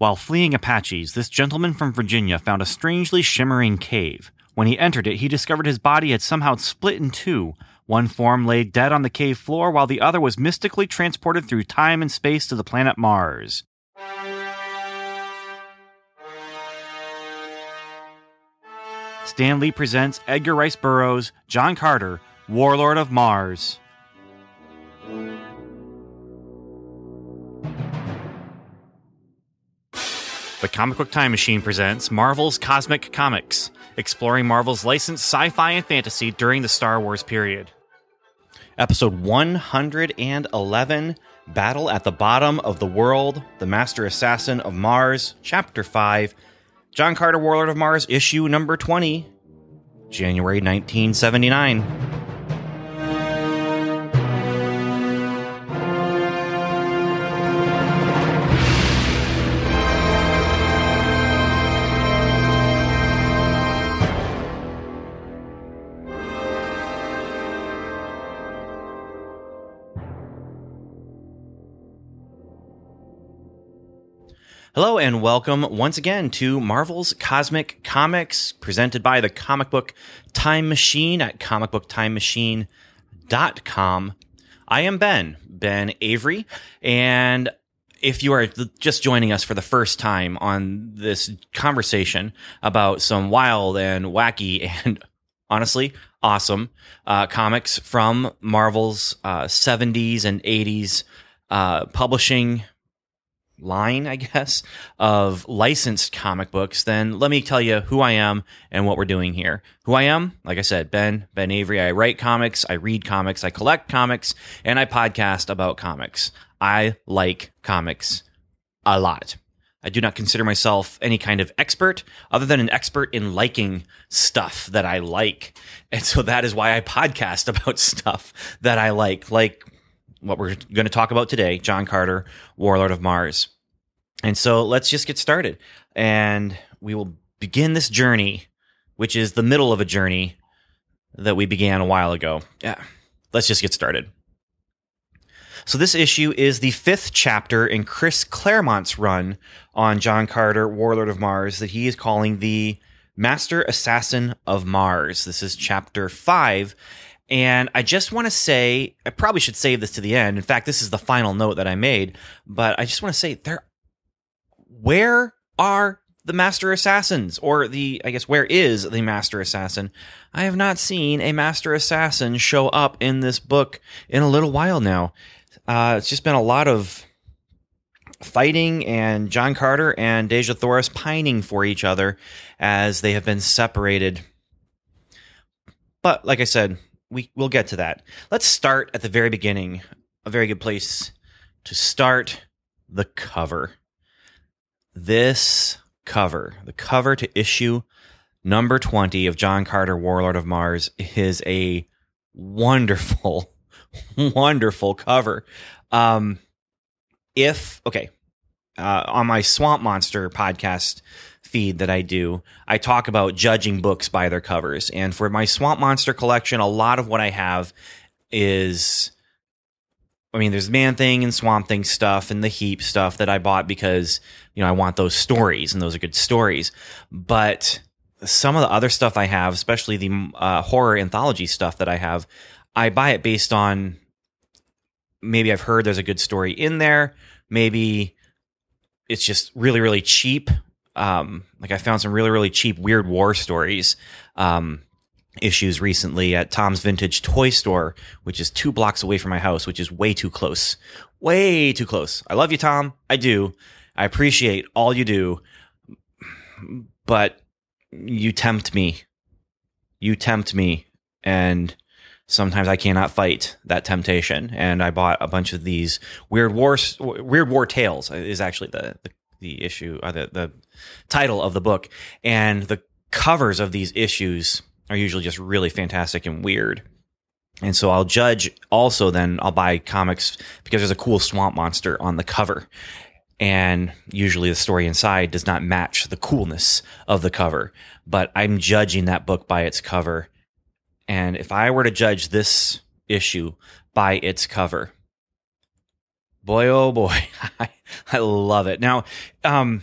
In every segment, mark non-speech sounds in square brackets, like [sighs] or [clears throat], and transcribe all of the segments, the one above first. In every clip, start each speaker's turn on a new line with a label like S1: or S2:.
S1: While fleeing Apaches, this gentleman from Virginia found a strangely shimmering cave. When he entered it, he discovered his body had somehow split in two. One form lay dead on the cave floor, while the other was mystically transported through time and space to the planet Mars. Stan Lee presents Edgar Rice Burroughs' John Carter, Warlord of Mars. The Comic Book Time Machine presents Marvel's Cosmic Comics, exploring Marvel's licensed sci fi and fantasy during the Star Wars period. Episode 111 Battle at the Bottom of the World, The Master Assassin of Mars, Chapter 5, John Carter, Warlord of Mars, issue number 20, January 1979. Hello and welcome once again to Marvel's Cosmic Comics, presented by the Comic Book Time Machine at comicbooktimemachine.com. I am Ben, Ben Avery, and if you are just joining us for the first time on this conversation about some wild and wacky [laughs] and honestly awesome uh, comics from Marvel's uh, 70s and 80s uh, publishing line, I guess, of licensed comic books, then let me tell you who I am and what we're doing here. Who I am, like I said, Ben, Ben Avery. I write comics, I read comics, I collect comics, and I podcast about comics. I like comics a lot. I do not consider myself any kind of expert other than an expert in liking stuff that I like. [laughs] And so that is why I podcast [laughs] about stuff that I like, like what we're going to talk about today John Carter, Warlord of Mars. And so let's just get started. And we will begin this journey, which is the middle of a journey that we began a while ago. Yeah, let's just get started. So, this issue is the fifth chapter in Chris Claremont's run on John Carter, Warlord of Mars, that he is calling the Master Assassin of Mars. This is chapter five. And I just want to say, I probably should save this to the end. In fact, this is the final note that I made, but I just want to say there, where are the master assassins or the i guess where is the master assassin i have not seen a master assassin show up in this book in a little while now uh, it's just been a lot of fighting and john carter and dejah thoris pining for each other as they have been separated but like i said we we'll get to that. Let's start at the very beginning. A very good place to start the cover. This cover, the cover to issue number 20 of John Carter Warlord of Mars is a wonderful [laughs] wonderful cover. Um if okay, uh, on my Swamp Monster podcast feed that I do, I talk about judging books by their covers. And for my Swamp Monster collection, a lot of what I have is I mean, there's Man Thing and Swamp Thing stuff and the Heap stuff that I bought because, you know, I want those stories and those are good stories. But some of the other stuff I have, especially the uh, horror anthology stuff that I have, I buy it based on maybe I've heard there's a good story in there. Maybe it's just really, really cheap um, like I found some really really cheap weird war stories um, issues recently at Tom's Vintage Toy Store, which is two blocks away from my house, which is way too close, way too close. I love you, Tom. I do. I appreciate all you do, but you tempt me. You tempt me, and sometimes I cannot fight that temptation. And I bought a bunch of these weird war, weird war tales is actually the, the the issue, uh, the the title of the book, and the covers of these issues are usually just really fantastic and weird. And so I'll judge also then I'll buy comics because there's a cool swamp monster on the cover. And usually the story inside does not match the coolness of the cover, but I'm judging that book by its cover. And if I were to judge this issue by its cover, boy oh boy [laughs] I, I love it now um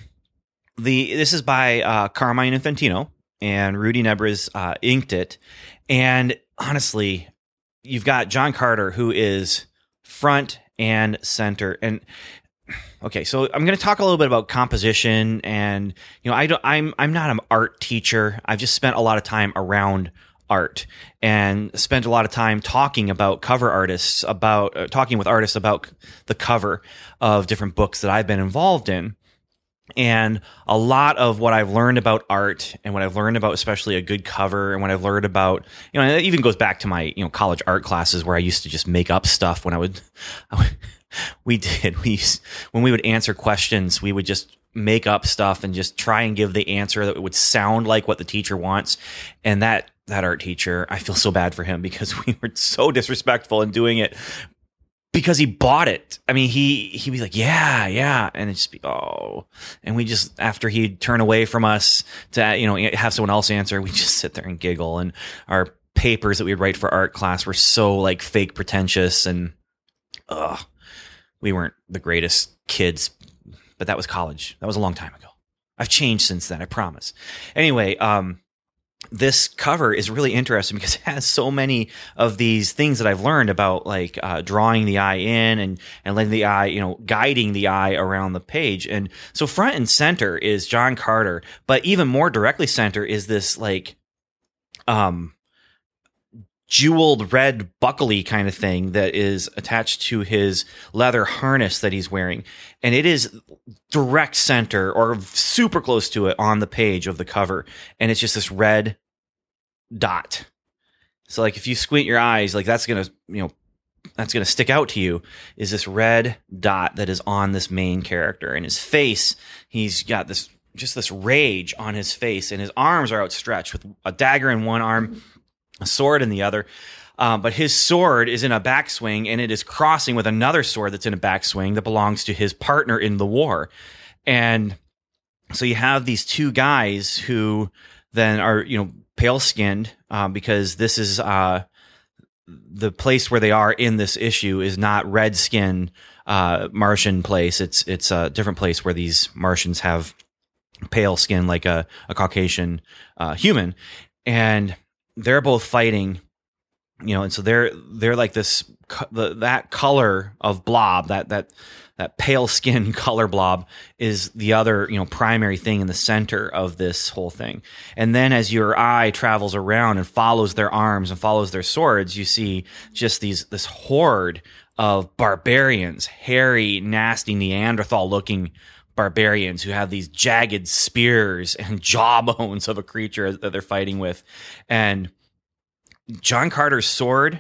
S1: the this is by uh carmine infantino and rudy nebres uh inked it. And honestly you've got john carter who is front and center. And okay so i'm going to talk a little bit about composition and you know i don't i'm i'm not an art teacher. I've just spent a lot of time around art and spent a lot of time talking about cover artists about uh, talking with artists about the cover of different books that I've been involved in and a lot of what I've learned about art and what I've learned about especially a good cover and what I've learned about, you know, it even goes back to my, you know, college art classes where I used to just make up stuff when I would, [laughs] I would we did. We when we would answer questions, we would just make up stuff and just try and give the answer that would sound like what the teacher wants. And that that art teacher, I feel so bad for him [laughs] because we were so disrespectful in doing it because he bought it. I mean, he he'd be like, "Yeah, yeah," and it just be, "Oh," and we just after he'd turn away from us to you know have someone else answer, we [laughs] just sit there and giggle. And our papers that we'd write for art class were so like fake pretentious and, ugh, we weren't the greatest kids. But that was college. That was a long time ago. I've changed since then. I promise. Anyway, um, this cover is really interesting because it has so many of these things that I've learned about like uh, drawing the eye in and and letting the eye, you know, guiding the eye around the page. And so front and center is John Carter, but even more directly center is this like um jeweled red buckley kind of thing that is attached to his leather harness that he's wearing. And it is direct center or super close to it on the page of the cover. And it's just this red dot. So like if you squint your eyes, like that's going to, you know, that's going to stick out to you is this red dot that is on this main character and his face. He's got this, just this rage on his face and his arms are outstretched with a dagger in one arm a sword in the other. Um, but his sword is in a backswing and it is crossing with another sword that's in a backswing that belongs to his partner in the war. And so you have these two guys who then are, you know, pale skinned um, because this is uh, the place where they are in this issue is not red skin uh, Martian place. It's it's a different place where these Martians have pale skin like a, a Caucasian uh, human. And they're both fighting you know and so they're they're like this the, that color of blob that that that pale skin [laughs] color blob is the other you know primary thing in the center of this whole thing. And then as your eye travels around and follows their arms and follows their swords you see just these this horde of barbarians hairy nasty neanderthal looking barbarians who have these jagged spears and [laughs] jawbones of a creature that they're fighting with. And John Carter's sword,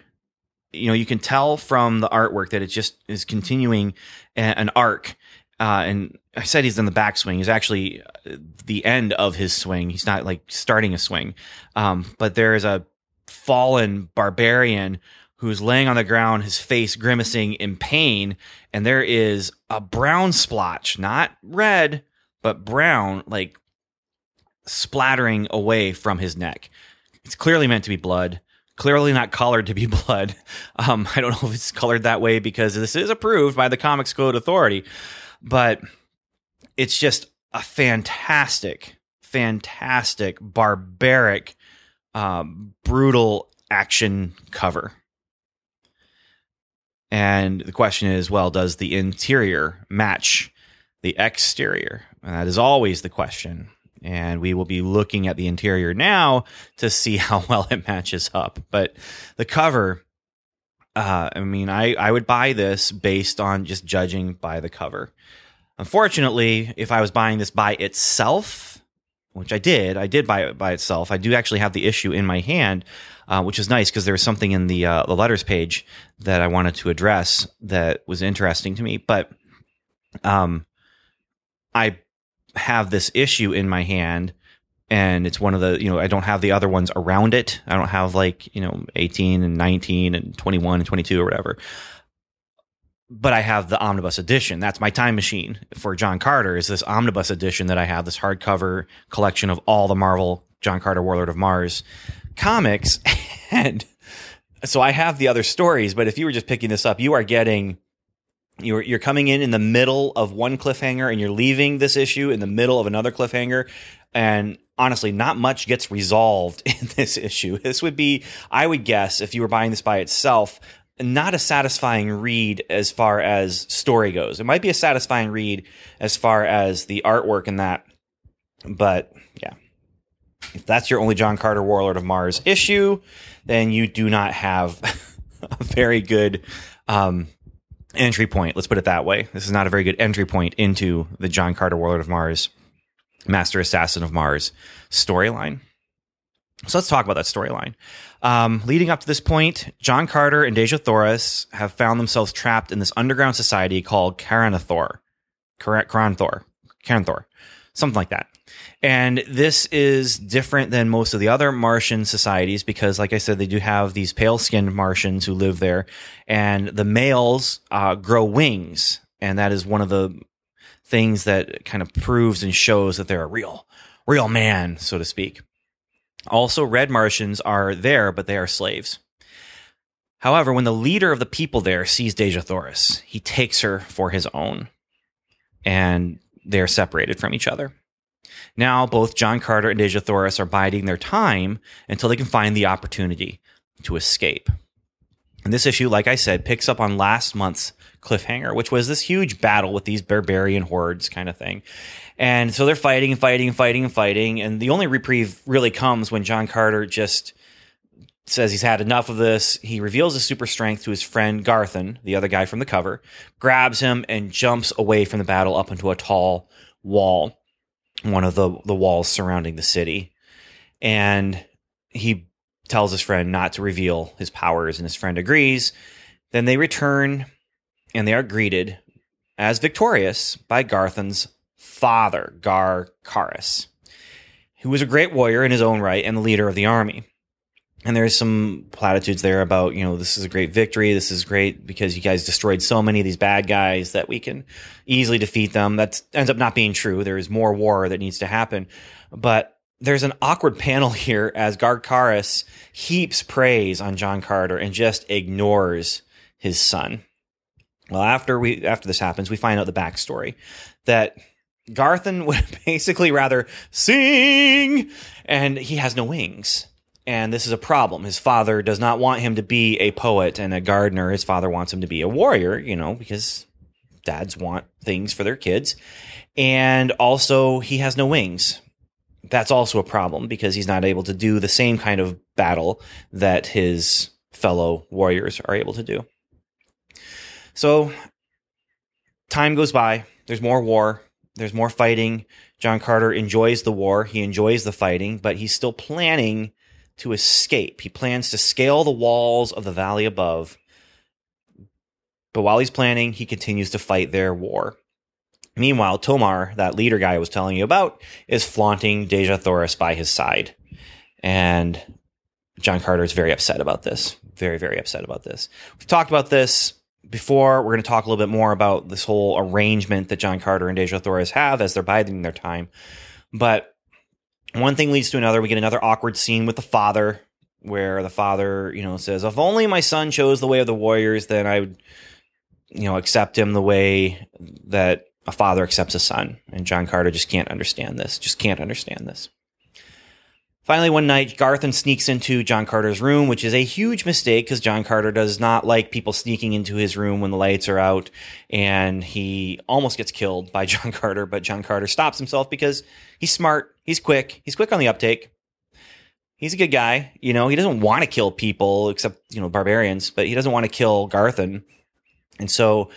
S1: you know, you can tell from the artwork that it just is continuing an arc. Uh, and I said he's in the backswing. He's actually uh, the end of his swing. He's not like starting a swing. Um, but there is a fallen barbarian who's laying on the ground, his face grimacing in pain, and there is a brown splotch, not red, but brown, like splattering away from his neck. It's clearly meant to be blood. Clearly not colored to be [laughs] blood. Um, I don't know if it's colored that way because this is approved by the Comics Code Authority, but it's just a fantastic, fantastic, barbaric, um, brutal action cover. And the question is, well, does the interior match the exterior? And that is always the question. And we will be looking at the interior now to see [laughs] how well it matches up. But the cover, uh, I mean, I, I would buy this based on just judging by the cover. Unfortunately, if I was buying this by itself, which I did, I did buy it by itself. I do actually have the issue in my hand uh, which is nice because there was something in the uh, the letters page that I wanted to address that was interesting to me. But um, I have this issue in my hand, and it's one of the you know I don't have the other ones around it. I don't have like you know eighteen and nineteen and twenty one and twenty two or whatever. But I have the omnibus edition. That's my time machine for John Carter. Is this omnibus edition that I have? This hardcover collection of all the Marvel John Carter Warlord of Mars comics. [laughs] And so I have the other stories, but if you were just picking this up, you are getting You're you're coming in in the middle of one cliffhanger and you're leaving this issue in the middle of another cliffhanger and honestly not much gets resolved [laughs] in this issue. This would be I would guess if you were buying this by itself not a satisfying read as far as story goes. It might be a satisfying read as far as the artwork and that. But yeah. If that's your only John Carter Warlord of Mars issue, then you do not have [laughs] a very good um, entry point. Let's put it that way. This is not a very good entry point into the John Carter Warlord of Mars, Master Assassin of Mars storyline. So let's talk about that storyline. Um, leading up to this point, John Carter and Dejah Thoris have found themselves trapped in this underground society called Karanathor. Karanthor. Karanthor. Something like that. And this is different than most of the other Martian societies because, like I said, they do have these pale skinned Martians who live there. And the males uh, grow wings. And that is one of the things that kind of proves and shows that they're a real, real man, so to speak. Also, red Martians are there, but they are slaves. However, when the leader of the people there sees Dejah Thoris, he takes her for his own. And they're separated from each other. Now, both John Carter and Dejah Thoris are biding their time until they can find the opportunity to escape. And this issue, like I said, picks up on last month's cliffhanger, which was this huge battle with these barbarian hordes kind of thing. And so they're fighting and fighting and fighting and fighting. And the only reprieve really comes when John Carter just says he's had enough of this. He reveals his super strength to his friend Garthen, the other guy from the cover, grabs him and jumps away from the battle up into a tall wall, one of the, the walls surrounding the city. And he tells his friend not to reveal his powers, and his friend agrees. Then they return and they are greeted as victorious by Garthen's father, Gar Karis, who was a great warrior in his own right and the leader of the army. And there's some platitudes there about, you know, this is a great victory. This is great because you guys destroyed so many of these bad guys that we can easily defeat them. That ends up not being true. There is more war that needs to happen. But there's an awkward [laughs] panel here as Gar Karis heaps praise on John Carter and just ignores his son. Well, after we after this happens, we find out the backstory that Garthen would [laughs] basically rather sing, and he has no wings. And this is a problem. His father does not want him to be a poet and a gardener. His father wants him to be a warrior, you know, because dads want things for their kids. And also, he has no wings. That's also a problem because he's not able to do the same kind of battle that his fellow warriors are able to do. So, time goes by. There's more war. There's more fighting. John Carter enjoys the war. He enjoys the fighting, but he's still planning to escape. He plans to scale the walls of the valley above. But while he's planning, he continues to fight their war. Meanwhile, Tomar, that leader guy I was telling you about, is flaunting Dejah Thoris by his side. And John Carter is very upset about this. Very, very upset about this. We've talked about this before. We're going to talk a little bit more about this whole arrangement that John Carter and Dejah Thoris have as they're biding their time. But one thing leads to another. We get another awkward scene with the father where the father, you know, says, if only my son chose the way of the warriors, then I would, you know, accept him the way that a father accepts a son. And John Carter just can't understand this, just can't understand this. Finally, one night, Garthen sneaks into John Carter's room, which is a huge mistake because John Carter does not like people sneaking into his room when the lights are out. And he almost gets killed by [laughs] John Carter, but John Carter stops himself because he's smart, he's quick, he's quick on the uptake. He's a good guy. You know, he doesn't want to kill people except, you know, barbarians, but he doesn't want to kill Garthen. And so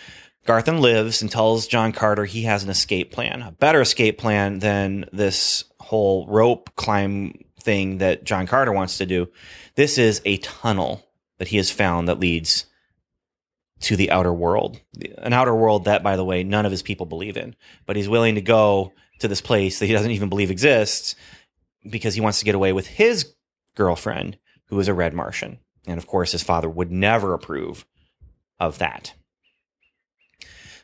S1: Garthen lives and tells John Carter he has an escape plan, a better escape plan than this whole rope climb thing that John Carter wants to do. This is a tunnel that he has found that leads to the outer world. An outer world that, by the way, none of his people believe in. But he's willing to go to this place that he doesn't even believe exists because he wants to get away with his girlfriend, who is a red Martian. And of course, his father would never approve of that.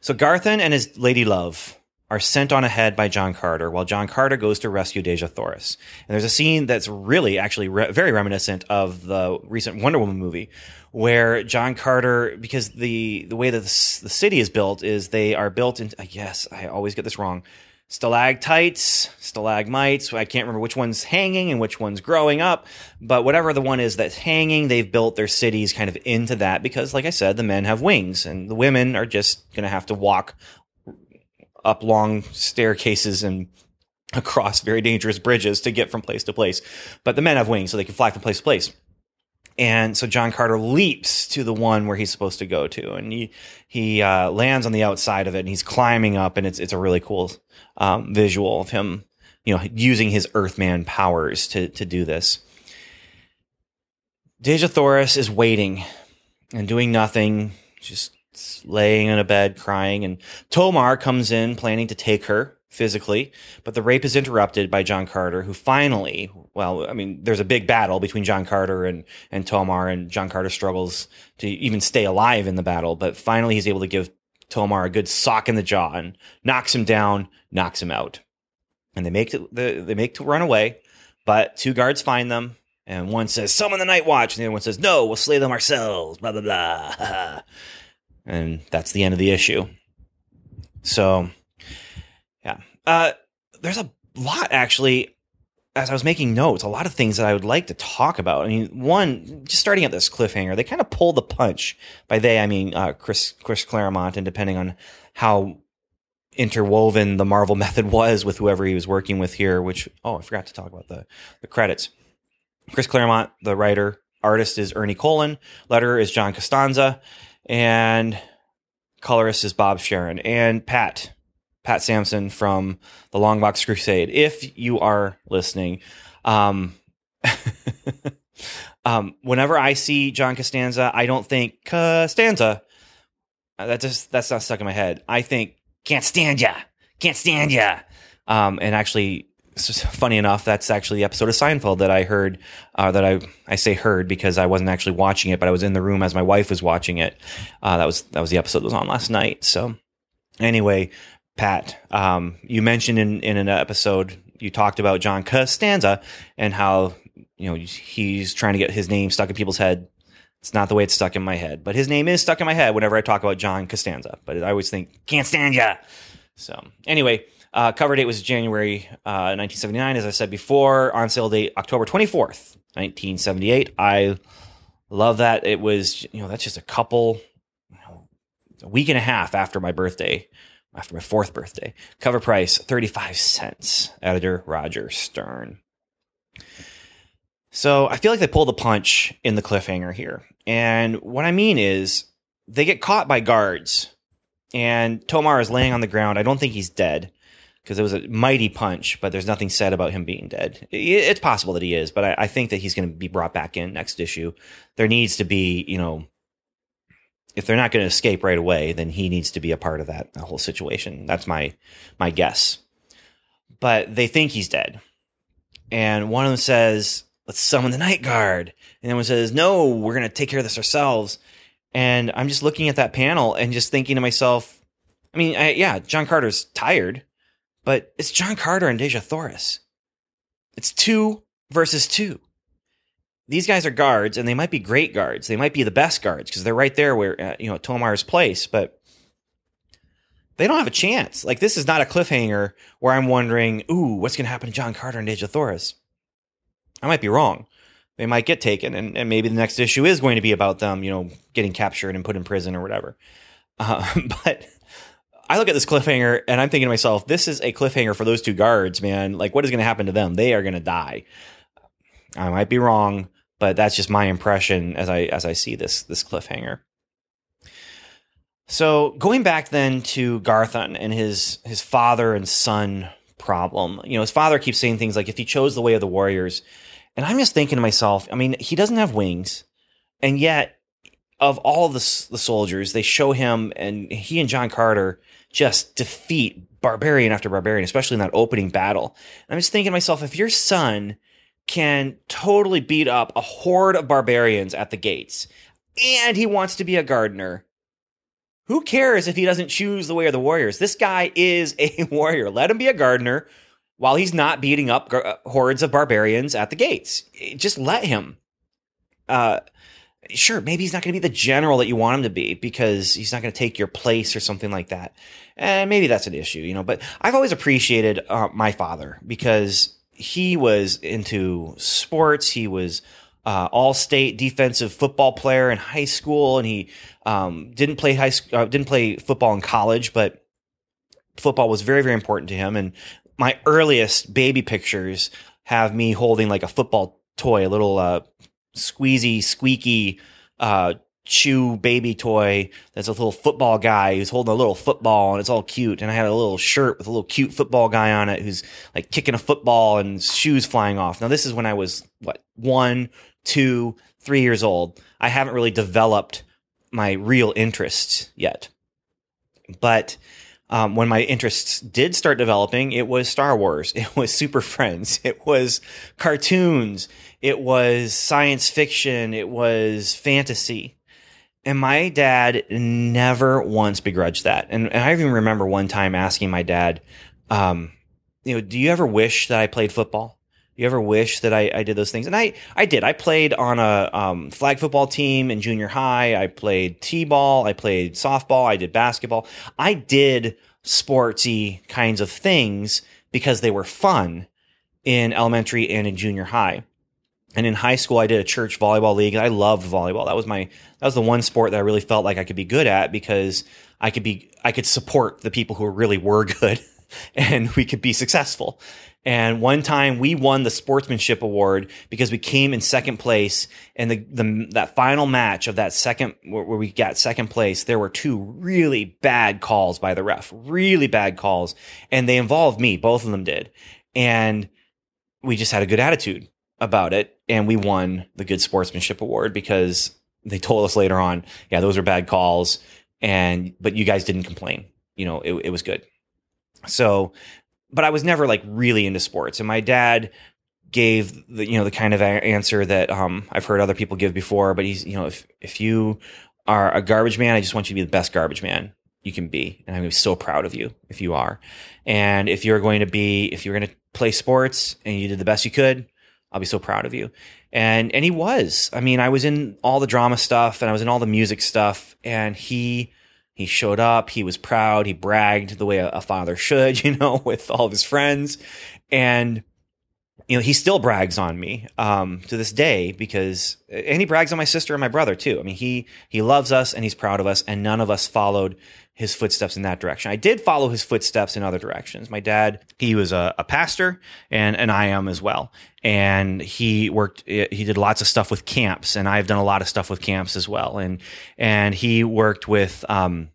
S1: So Garthen and his lady love are sent on ahead by John Carter while John Carter goes to rescue Dejah Thoris. And there's a scene that's really actually re- very reminiscent of the recent Wonder Woman movie where John Carter, because the, the way that the, the city is built is they are built in, guess I always get this wrong, stalactites, stalagmites. I can't remember which one's hanging and which one's growing up, but whatever the one is that's hanging, they've built their cities kind of into that because, like I said, the men have wings and the women are just going to have to walk up long staircases and across very dangerous bridges to get from place to place. But the men have wings, so they can fly from place to place. And so John Carter leaps to the one where he's supposed to go to, and he he uh, lands on the outside of it, and he's climbing up, and it's it's a really cool um, visual of him, you know, using his Earthman powers to to do this. Dejah Thoris is waiting and doing nothing, just laying in a bed crying and Tomar comes in planning to take her physically, but the rape is interrupted by John Carter, who finally, well, I mean, there's a big battle between John Carter and, and Tomar, and John Carter struggles to even stay alive in the battle, but finally he's able to give Tomar a good sock in the jaw and knocks him down, knocks him out. And they make to, they make to run away, but two guards find them, and one says, Summon the Night Watch, and the other one says, No, we'll slay them ourselves, blah, blah, blah. [laughs] and that's the end of the issue. So, yeah, uh, there's a lot actually. As I was making notes, a lot of things that I would like to talk about. I mean, one, just starting at this cliffhanger, they kind of pull the punch. By they, I mean uh, Chris Chris Claremont, and depending on how interwoven the Marvel [laughs] method was with whoever he was working with here. Which, oh, I forgot to talk about the the credits. Chris Claremont, the writer, artist is Ernie Colon, letterer is John Costanza, and colorist is Bob Sharen and Pat Pat Sampson from the Longbox Crusade. If you are listening, um, [laughs] um, whenever I see John Costanza, I don't think Costanza. Uh, that just that's not stuck in my head. I think can't stand ya, can't stand ya. Um, and actually, funny enough, that's actually the episode of Seinfeld that I heard, uh, that I, I say heard because I wasn't actually watching it, but I was in the room as my wife was watching it. Uh, that was, that was the episode that was on last night. So anyway, Pat, um, you mentioned in, in an episode, you talked about John Costanza and how, you know, he's trying to get his name stuck in people's head. It's not the way it's stuck in my head, but his name is stuck in my head whenever I talk about John Costanza. But I always think, can't stand ya. So anyway, uh, cover date was January uh, 1979, as I said before. On sale date October 24th, 1978. I love that. It was, you know, that's just a couple, you know, a week and a half after my birthday, after my fourth birthday. Cover price 35 cents. Editor Roger Stern. So I feel like they pulled the punch in the cliffhanger here. And what I mean is they get caught by guards and Tomar is laying on the ground. I don't think he's dead because it was a mighty punch, but there's nothing said about him being dead. It's possible that he is, but I, I think that he's going to be brought back in next issue. There needs to be, you know, if they're not going to escape right away, then he needs to be a part of that, whole situation. That's my my guess. But they think he's dead, and one of them says, "Let's summon the night guard," and then one says, "No, we're going to take care of this ourselves." And I'm just looking at that panel and just thinking to myself, I mean, I, yeah, John Carter's tired but it's John Carter and Dejah Thoris. It's two versus two. These guys are guards, and they might be great guards. They might be the best guards because they're right there where uh, you know Tomar's place, but they don't have a chance. Like this is not a cliffhanger where I'm wondering, ooh, what's going to happen to John Carter and Dejah Thoris? I might be wrong. They might get taken, and, and maybe the next issue is going to be about them, you know, getting captured and put in prison or whatever. Uh, [laughs] but I look at this cliffhanger and I'm thinking to myself, this is a cliffhanger for those two guards, man. Like, what is going to happen to them? They are going to die. I might be wrong, but that's just my impression as I as I see this this cliffhanger. So going back then to Garthon and his his father and son problem. You know, his father keeps saying things like, "If he chose the way of the warriors," and I'm just thinking to myself, I mean, he doesn't have wings, and yet of all the the soldiers, they show him and he and John Carter just defeat barbarian after barbarian, especially in that opening battle. And I'm just thinking to myself, if your son can totally beat up a horde of barbarians at the gates and he wants to be a gardener, Who cares if he doesn't choose the way of the Warriors? This guy is a [laughs] warrior. Let him be a gardener while he's not beating up gar- hordes of barbarians at the gates. Just let him. Uh, sure, maybe he's not going to be the general that you want him to be because he's not going to take your place or something like that. And maybe that's an issue, you know. But I've always appreciated uh, my father because he was into sports. He was uh, all-state defensive football player in high school, and he um, didn't play high school, uh, didn't play football in college, but football was very very important to him. And my earliest baby pictures have me holding like a football toy, a little uh, squeezy, squeaky uh, chew baby toy that's a little football guy who's holding a little football and it's all cute. And I had a little shirt with a little cute football guy on it who's like kicking a football and shoes flying off. Now, this is when I was, what, one, two, three years old. I haven't really developed my real interests yet. But um, when my interests did start developing, it was Star Wars, [laughs] it was Super Friends, it was cartoons, it was science fiction, it was fantasy. And my dad never once begrudged that. And, and I even remember one time asking my dad, um, you know, do you ever wish that I played football? You ever wish that I, I did those things? And I, I did. I played on a um, flag football team in junior high. I played t-ball. I played softball. I did basketball. I did sportsy kinds of things because they were fun in elementary and in junior high. And in high school, I did a church volleyball league. And I loved volleyball. That was my that was the one sport that I really felt like I could be good at because I could be I could support the people who really were good, [laughs] and we could be successful. And one time we won the sportsmanship award because we came in second place. And the, the that final match of that second where we got second place, there were two really bad calls by the ref, really bad calls, and they involved me. Both of them did, and we just had a good attitude about it and we won the good sportsmanship award because they told us later on, yeah, those are bad calls and but you guys didn't complain. You know, it, it was good. So, but I was never like really into sports and my dad gave the you know the kind of answer that um, I've heard other people give before, but he's you know if if you are a garbage man, I just want you to be the best garbage man you can be, and I'm so proud of you if you are. And if you're going to be if you're going to play sports and you did the best you could, I'll be so proud of you. And and he was. I mean, I was in all the drama stuff and I was in all the music stuff and he he showed up, he was proud, he bragged the way a, a father should, [laughs] you know, with all of his friends. And you know, he still brags on me um, to this day because, and he brags on my sister and my brother too. I mean, he he loves us and he's proud of us, and none of us followed his footsteps in that direction. I did follow his footsteps in other directions. My dad, he was a, a, pastor and, and I am as well. And he worked, he did lots of stuff with camps and I've done a lot of stuff with camps as well. And, and he worked with, um,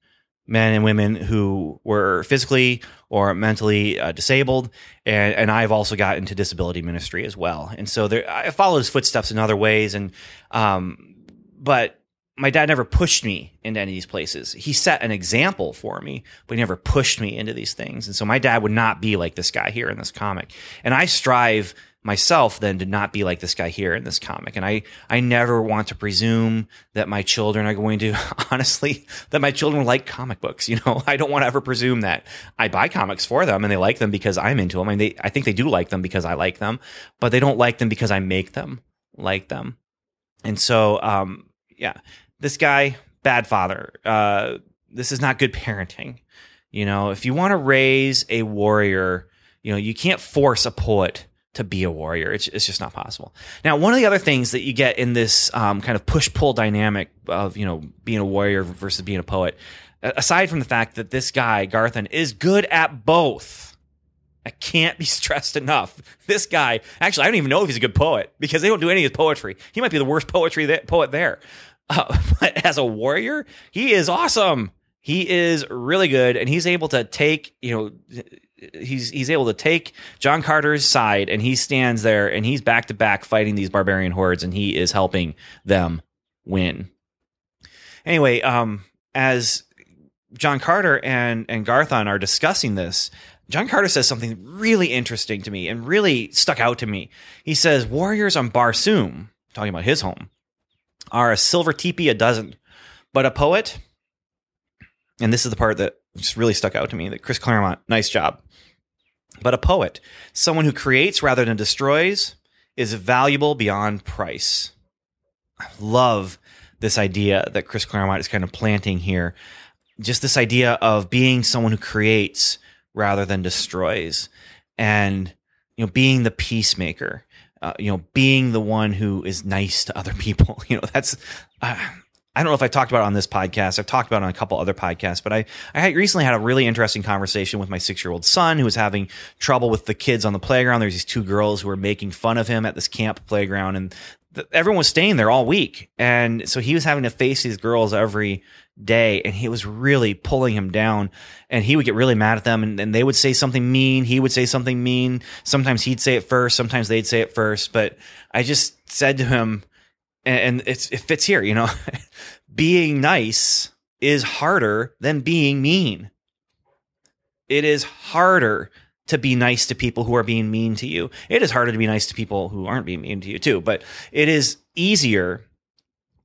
S1: men and women who were physically or mentally uh, disabled. And, and I've also got into disability ministry as well. And so there, I followed his footsteps in other ways. And, um, but my dad never pushed me into any of these places. He set an example for me, but he never pushed me into these things. And so my dad would not be like this guy here in this comic. And I strive myself then to not be like this guy here in this comic. And I, I never want to presume that my children are going to, [laughs] honestly, that my children like comic books. You know, [laughs] I don't want to ever presume that I buy comics for them and they like them because I'm into them. I mean, they, I think they do like them because I like them, but they don't like them because I make them like them. And so, um, yeah, this guy, bad father. Uh, this is not good parenting. You know, if you want to raise a warrior, you know, you can't force a poet to be a warrior. It's, it's just not possible. Now, one of the other things that you get in this um, kind of push pull dynamic of, you know, being a warrior versus being a poet, aside from the fact that this guy, Garthon, is good at both. I can't be [laughs] stressed enough. This guy, actually, I don't even know if he's a good poet because they don't do any of his poetry. He might be the worst poetry that, poet there. [laughs] But as a warrior, he is awesome. He is really good, and he's able to take you know he's he's able to take John Carter's side, and he stands there, and he's back to back fighting these barbarian hordes, and he is helping them win. Anyway, um, as John Carter and and Garthon are discussing this, John Carter says something really interesting to me and really stuck out to me. He says warriors on Barsoom, talking about his home, are a silver teepee a dozen, but a poet, and this is the part that just really stuck out to me that Chris Claremont, nice job. But a poet, someone who creates rather than destroys, is valuable beyond price. I love this idea that Chris Claremont is kind of planting here. Just this idea of being someone who creates rather than destroys and you know being the peacemaker uh, you know being the one who is nice to other [laughs] people you know that's uh, I don't know if I talked about it on this podcast. I've talked about it on a couple other podcasts, but I, I recently had a really interesting conversation with my six year old son who was having trouble with the kids on the playground. There's these two girls who were making fun of him at this camp playground and everyone was staying there all week. And so he was having to face these girls every day and he was really pulling him down and he would get really mad at them and, and they would say something mean. He would say something mean. Sometimes he'd say it first. Sometimes they'd say it first. But I just said to him, and it's, it fits here, you know, [laughs] being nice is harder than being mean. It is harder to be nice to people who are being mean to you. It is harder to be nice to people who aren't being mean to you too, but it is easier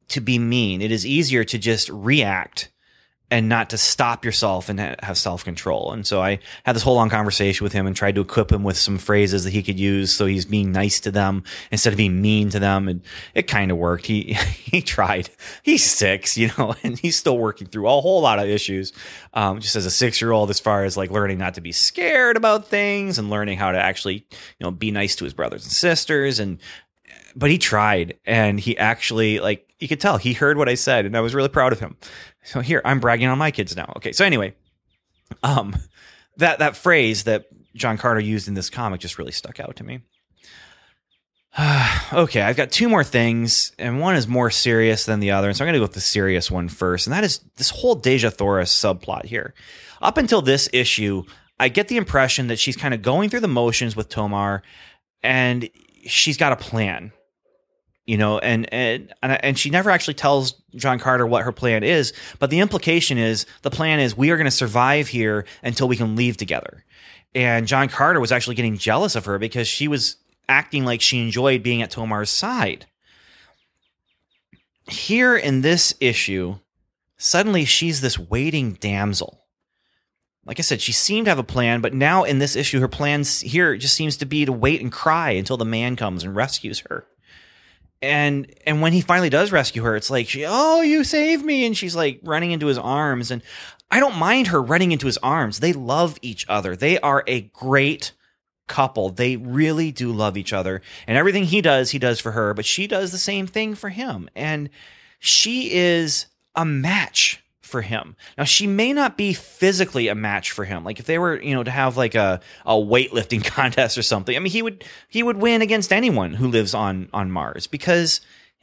S1: to be mean. It is easier to just react and not to stop yourself and have self control. And so I had this whole long conversation with him and tried to equip him with some phrases that he could use. So he's being nice to them instead of being mean to them. And it kind of worked. He, [laughs] he tried. He's six, you know, [laughs] and he's still working through a whole lot of issues. Um, just as a six year old, as far as like learning not to be scared about things and learning how to actually, you know, be nice to his brothers and sisters. And, but he tried and he actually like, you could tell he heard what I said and I was really proud of him. So here, I'm bragging on my kids now. Okay. So anyway, um, that, that phrase that John Carter used in this comic just really stuck out to me. [sighs] okay, I've got two more things, and one is more serious than the other. And so I'm going to go with the serious one first, and that is this whole Dejah Thoris subplot here. Up until this issue, I get the impression that she's kind of going through the motions with Tomar, and she's got a plan you know, and and and she never actually tells John Carter what her plan is, but the implication is the plan is we are going to survive here until we can leave together. And John Carter was actually getting jealous of her because she was acting like she enjoyed being at Tomar's side. Here in this issue, suddenly she's this waiting damsel. Like I said, she seemed to have a plan, but now in this issue, her plan here just seems to be to wait and cry until the man comes and rescues her and and when he finally does rescue her it's like she, oh you saved me. And she's like running into his arms. And i don't mind her running into his arms. They love each other. They are a great couple. They really do love each other. And everything he does he does for her. But she does the same thing for him. And she is a match for him. Now she may not be physically a match for him. Like if they were, you know, to have like a, a weightlifting [laughs] contest or something, I mean he would he would win against anyone who lives on on Mars because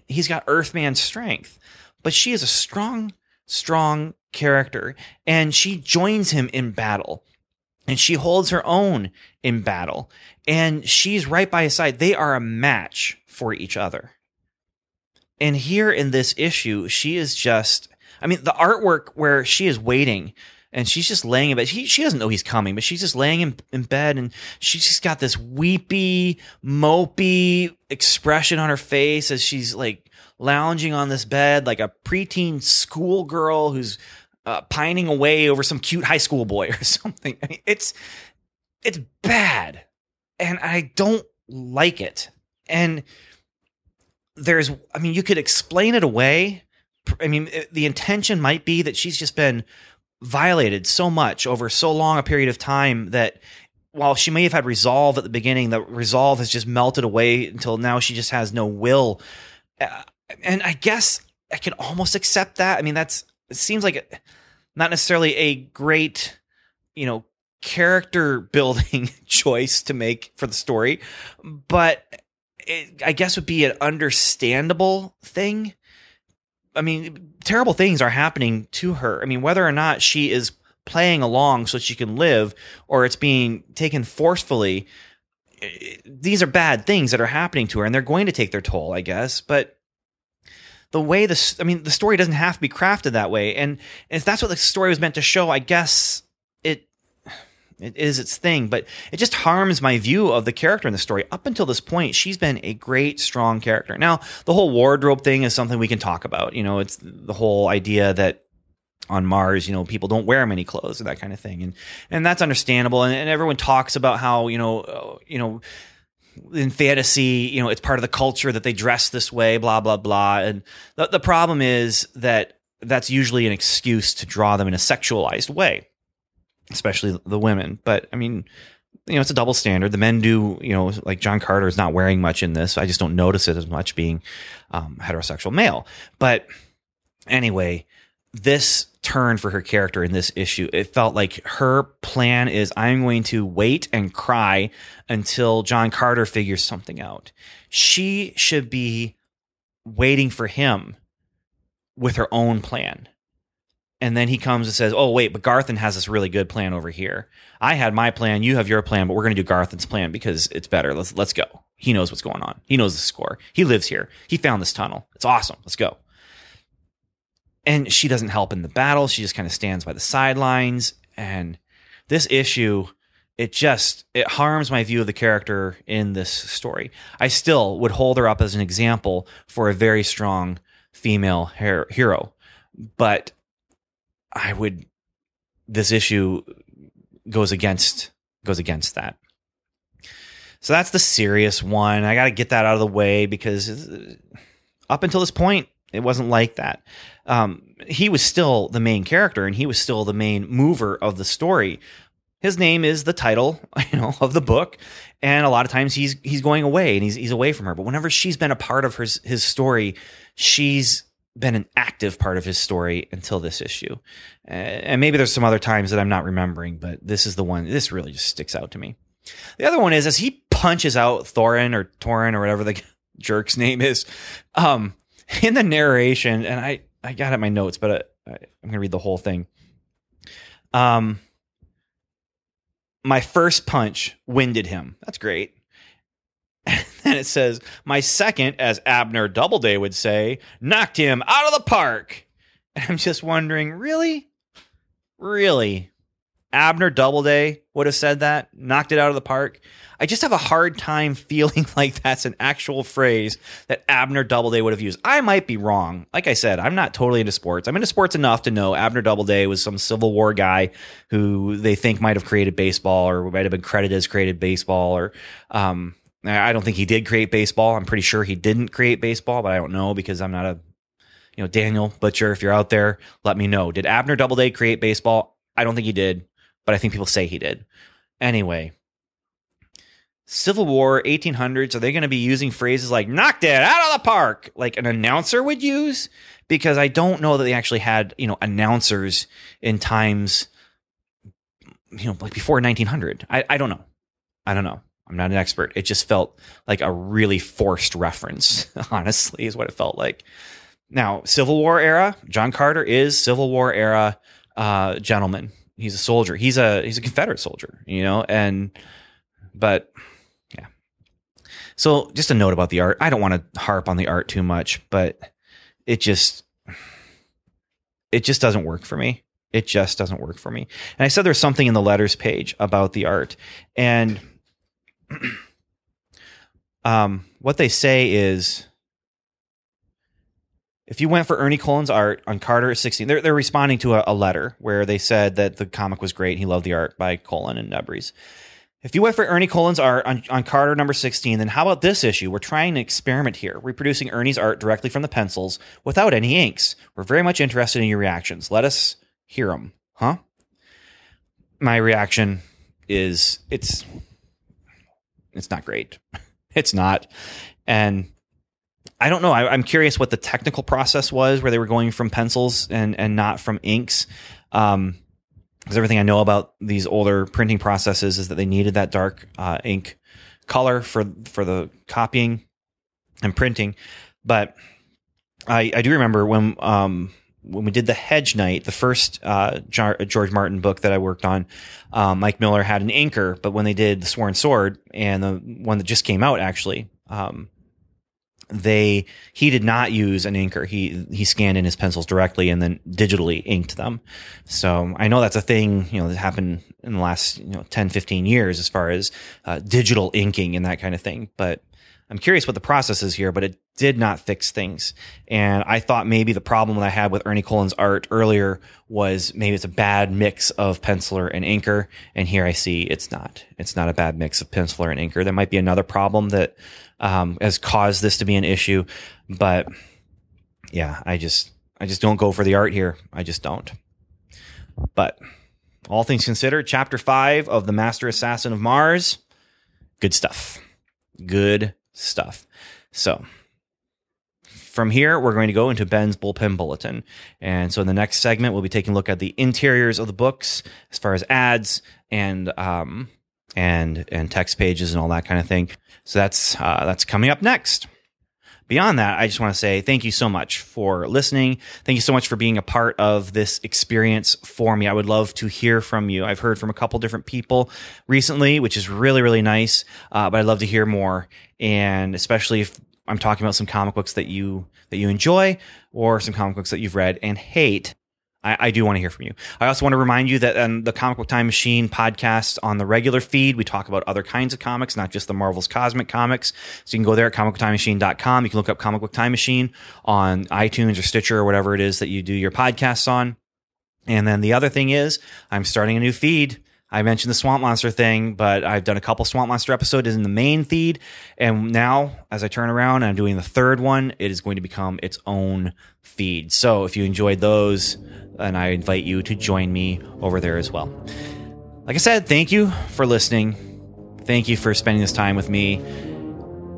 S1: he's got Earthman strength. But she is a strong, strong character, and she joins him in battle. And she holds her own in battle. And she's right by his side. They are a match for each other. And here in this issue, she is just I mean, the artwork where she is waiting and she's just laying in bed. She, she doesn't know he's coming, but she's just laying in, in bed and she's just got this weepy, mopey expression on her face as she's like lounging on this bed like a preteen schoolgirl who's uh, pining away over some cute high school boy [laughs] or something. I mean, it's it's bad, and I don't like it. And there's, I mean, you could explain it away I mean, the intention might be that she's just been violated so much over so long a period of time that while she may have had resolve at the beginning, the resolve has just melted away until now she just has no will. Uh, and I guess I can almost accept that. I mean, that's it seems like not necessarily a great, you know, character building [laughs] choice to make for the story, but it, I guess would be an understandable thing I mean, terrible things are happening to her. I mean, whether or not she is playing along so she can live or it's being taken forcefully, eh, these are bad things that are happening to her and they're going to take their toll, I guess. But the way this, I mean, the story doesn't have to be crafted that way. And if that's what the story was meant to show, I guess it is its thing, but it just harms my view of the character in the story. Up until this point, she's been a great, strong character. Now, the whole wardrobe thing is something we can talk about. You know, it's the whole idea that on Mars, you know, people don't wear many clothes and that kind of thing, and and that's understandable. And, and everyone talks about how you know, uh, you know, in fantasy, you know, it's part of the culture that they dress this way, blah blah blah. And the, the problem is that that's usually an excuse to draw them in a sexualized way, especially the women. But I mean, you know, it's a double standard. The men do, you know, like John Carter is not wearing much in this. I just don't notice it as much being um, heterosexual male. But anyway, this turn for her character in this issue, it felt like her plan is I'm going to wait and cry until John Carter figures something out. She should be waiting for him with her own plan. And then he comes and says, Oh, wait, but Garthen has this really good plan over here. I had my plan, you have your plan, but we're going to do Garthen's plan because it's better. Let's let's go. He knows what's going on. He knows the score. He lives here. He found this tunnel. It's awesome. Let's go. And she doesn't help in the battle. She just kind of stands by the sidelines. And this issue, it just it harms my view of the character in this story. I still would hold her up as an example for a very strong female her- hero, but I would this issue goes against goes against that. So that's the serious one. I got to get that out of the way because up until this point, it wasn't like that. Um, he was still the main character and he was still the main mover of the story. His name is the title, [laughs] you know, of the book, and a lot of times he's he's going away and he's he's away from her. But whenever she's been a part of his his story, she's been an active part of his story until this issue. Uh, and maybe there's some other times that I'm not remembering, but this is the one. This really just sticks out to me. The other one is as he punches out Thorin or Torin or whatever the [laughs] jerk's name is, um, [laughs] in the narration, and I I got it my notes, but I, I'm gonna read the whole thing. Um, my first punch winded him. That's great. And [laughs] then it says, my second, as Abner Doubleday would say, knocked him out of the park. [laughs] And I'm just wondering, really? Really? Abner Doubleday would have said that, knocked it out of the park. I just have a hard time [laughs] feeling like that's an actual phrase that Abner Doubleday would have used. I might be wrong. Like I said, I'm not totally into sports. I'm into sports enough to know Abner Doubleday was some Civil War guy who they think might have created baseball or might have been credited as created baseball or um, I don't think he did create baseball. I'm pretty sure he didn't create baseball, but I don't know because I'm not a you know Daniel Butcher. If you're out there, let me know. Did Abner Doubleday create baseball? I don't think he did, but I think people say he did. Anyway, Civil War, 1800s. Are they going to be using phrases like "knocked it out of the park" like an announcer would use? Because I don't know that they actually had you know announcers in times you know like before 1900. I, I don't know. I don't know. I'm not an expert. It just felt like a really forced reference, [laughs] honestly, is what it felt like. Now, Civil War era, John Carter is Civil War era uh, gentleman. He's a soldier. He's a he's a Confederate soldier, you know, and but yeah. So just a note about the art. I don't want to harp on the art too much, but it just it just doesn't work for me. It just doesn't work for me. And I said there's something in the letters page about the art. And [clears throat] um, what they say is if you went for Ernie Colón's art on Carter at 16, they're, they're responding to a, a, letter where they said that the comic was great. He loved the art by Colón and Nebres. If you went for Ernie Colón's art on, on Carter number 16, then how about this issue? We're trying to experiment here, reproducing Ernie's art directly from the pencils without any inks. We're very much interested in your reactions. Let us hear them. Huh? My reaction is it's it's not great. [laughs] it's not. And I don't know. I, am curious what the technical process was where they were going from pencils and and not from inks. Um, because everything I know about these older printing processes is that they needed that dark uh, ink color for for the copying and printing. But I, I do remember when um, when we did the Hedge Knight, the first uh, George Martin book that I worked on, um, Mike Miller had an inker, but when they did the Sworn Sword and the one that just came out, actually, um, they he did not use an inker. He he scanned in his pencils directly and then digitally inked them. So I know that's a thing you know that happened in the last you know 10, 15 years as far as uh, digital inking and that kind of thing. But I'm curious what the process is here, but it did not fix things. And I thought maybe the problem that I had with Ernie Colón's art earlier was maybe it's a bad mix of penciler and inker. And here I see it's not. It's not a bad mix of penciler and inker. There might be another problem that um, has caused this to be an issue, but yeah, I just I just don't go for the art here. I just don't. But all things considered, chapter five of the Master Assassin of Mars, good stuff. Good stuff. So from here, we're going to go into Ben's bullpen bulletin. And so in the next segment, we'll be taking a look at the interiors of the books as far as ads and um and and text pages and all that kind of thing. So that's uh, that's coming up next beyond that, I just want to say thank you so much for listening. Thank you so much for being a part of this experience for me. I would love to hear from you. I've heard from a couple different people recently, which is really, really nice. Uh, but I'd love to hear more. And especially if I'm talking about some comic books that you, that you enjoy or some comic books that you've read and hate. I, I, do want to hear from you. I also want to remind you that on the Comic Book Time Machine podcast on the regular feed, we talk about other kinds of comics, not just the Marvel's Cosmic Comics. So you can go there at comicbooktimemachine.com. You can look up Comic Book Time Machine on iTunes or Stitcher or whatever it is that you do your podcasts on. And then the other thing is, I'm starting a new feed. I mentioned the Swamp Monster thing, but I've done a couple Swamp Monster episodes in the main feed. And now, as I turn around and I'm doing the third one, it is going to become its own feed. So if you enjoyed those, and I invite you to join me over there as well. Like I said, thank you for listening. Thank you for spending this time with me,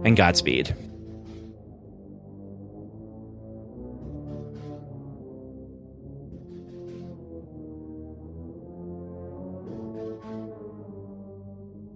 S1: and Godspeed.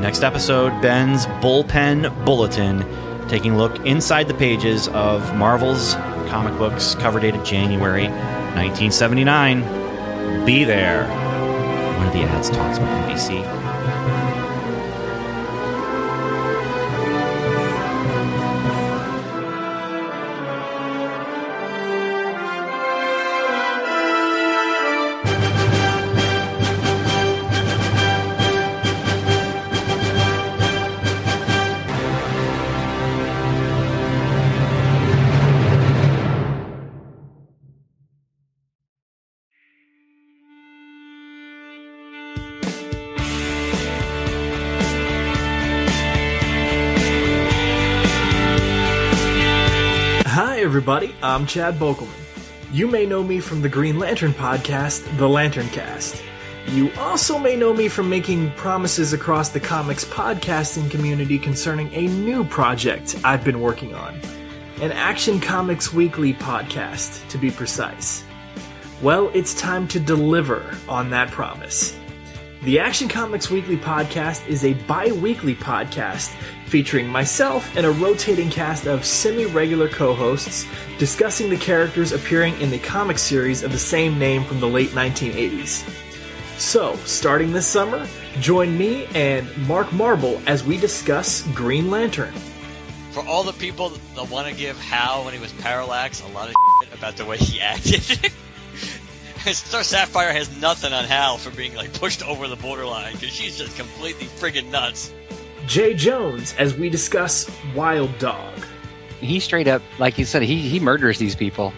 S1: Next episode, Ben's Bullpen Bulletin, taking a look inside the pages of Marvel's comic books, cover dated January 1979. Be there. One of the ads talks about NBC.
S2: I'm Chad Bokelman. You may know me from the Green Lantern podcast, The Lantern Cast. You also may know me from making promises across the comics podcasting community concerning a new project I've been working on an Action Comics Weekly podcast, to be precise. Well, it's time to deliver on that promise. The Action Comics Weekly podcast is a bi weekly podcast featuring myself and a rotating cast of semi regular co hosts discussing the characters appearing in the comic series of the same name from the late 1980s. So, starting this summer, join me and Mark Marble as we discuss Green Lantern.
S3: For all the people that want to give Hal, when he was Parallax, a lot of [laughs] about the way he acted. [laughs] Star Sapphire has nothing on Hal for being like pushed over the borderline because she's just completely friggin' nuts.
S2: Jay Jones as we discuss Wild Dog.
S4: He straight up, like you said, he he murders these people,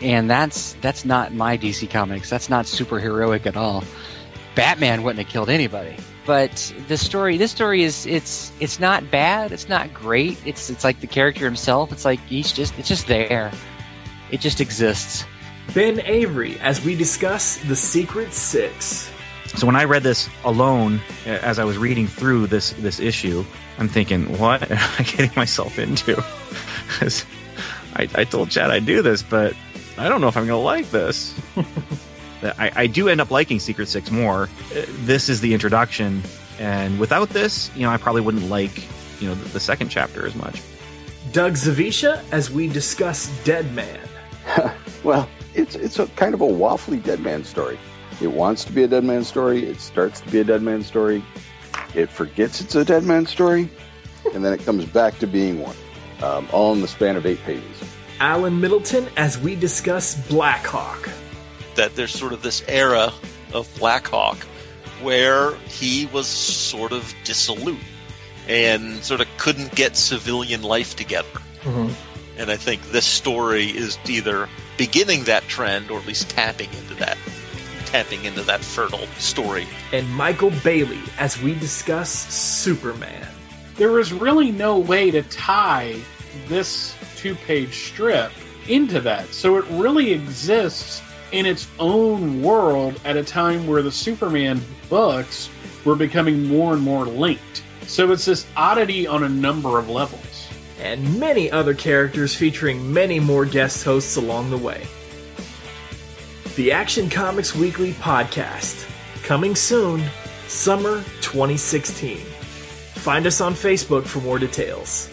S4: and that's that's not my DC comics. That's not superheroic at all. Batman wouldn't have killed anybody. But the story, this story is it's it's not bad. It's not great. It's it's like the character himself. It's like he's just it's just there. It just exists.
S2: Ben Avery as we discuss the Secret Six.
S1: So when I read this alone, as I was reading through this this issue, I'm thinking, what am I [laughs] getting myself into? [laughs] I, I told Chad I'd do this, but I don't know if I'm going to like this. [laughs] I, I do end up liking Secret Six more. Uh, this is the introduction And without this, you know, I probably wouldn't like, you know, the, the second chapter as much.
S2: Doug Zawisza as we discuss Deadman.
S5: well, it's it's a kind of a waffly dead man story. It wants to be a dead man story. It starts to be a dead man story. It forgets it's a dead man story, and then it comes back to being one. Um, all in the span of eight pages.
S2: Alan Middleton as we discuss Blackhawk.
S6: That there's sort of this era of Blackhawk where he was sort of dissolute and sort of couldn't get civilian life together.
S2: Mm-hmm.
S6: And I think this story is either beginning that trend or at least tapping into that tapping into that fertile story.
S2: And Michael Bailey as we discuss Superman.
S7: There is really no way to tie this two page strip into that. So it really exists in its own world at a time where the Superman books were becoming more and more linked. So it's this oddity on a number of levels.
S2: And many other characters featuring many more guest hosts along the way. The Action Comics Weekly podcast, coming soon, summer 2016. Find us on Facebook for more details.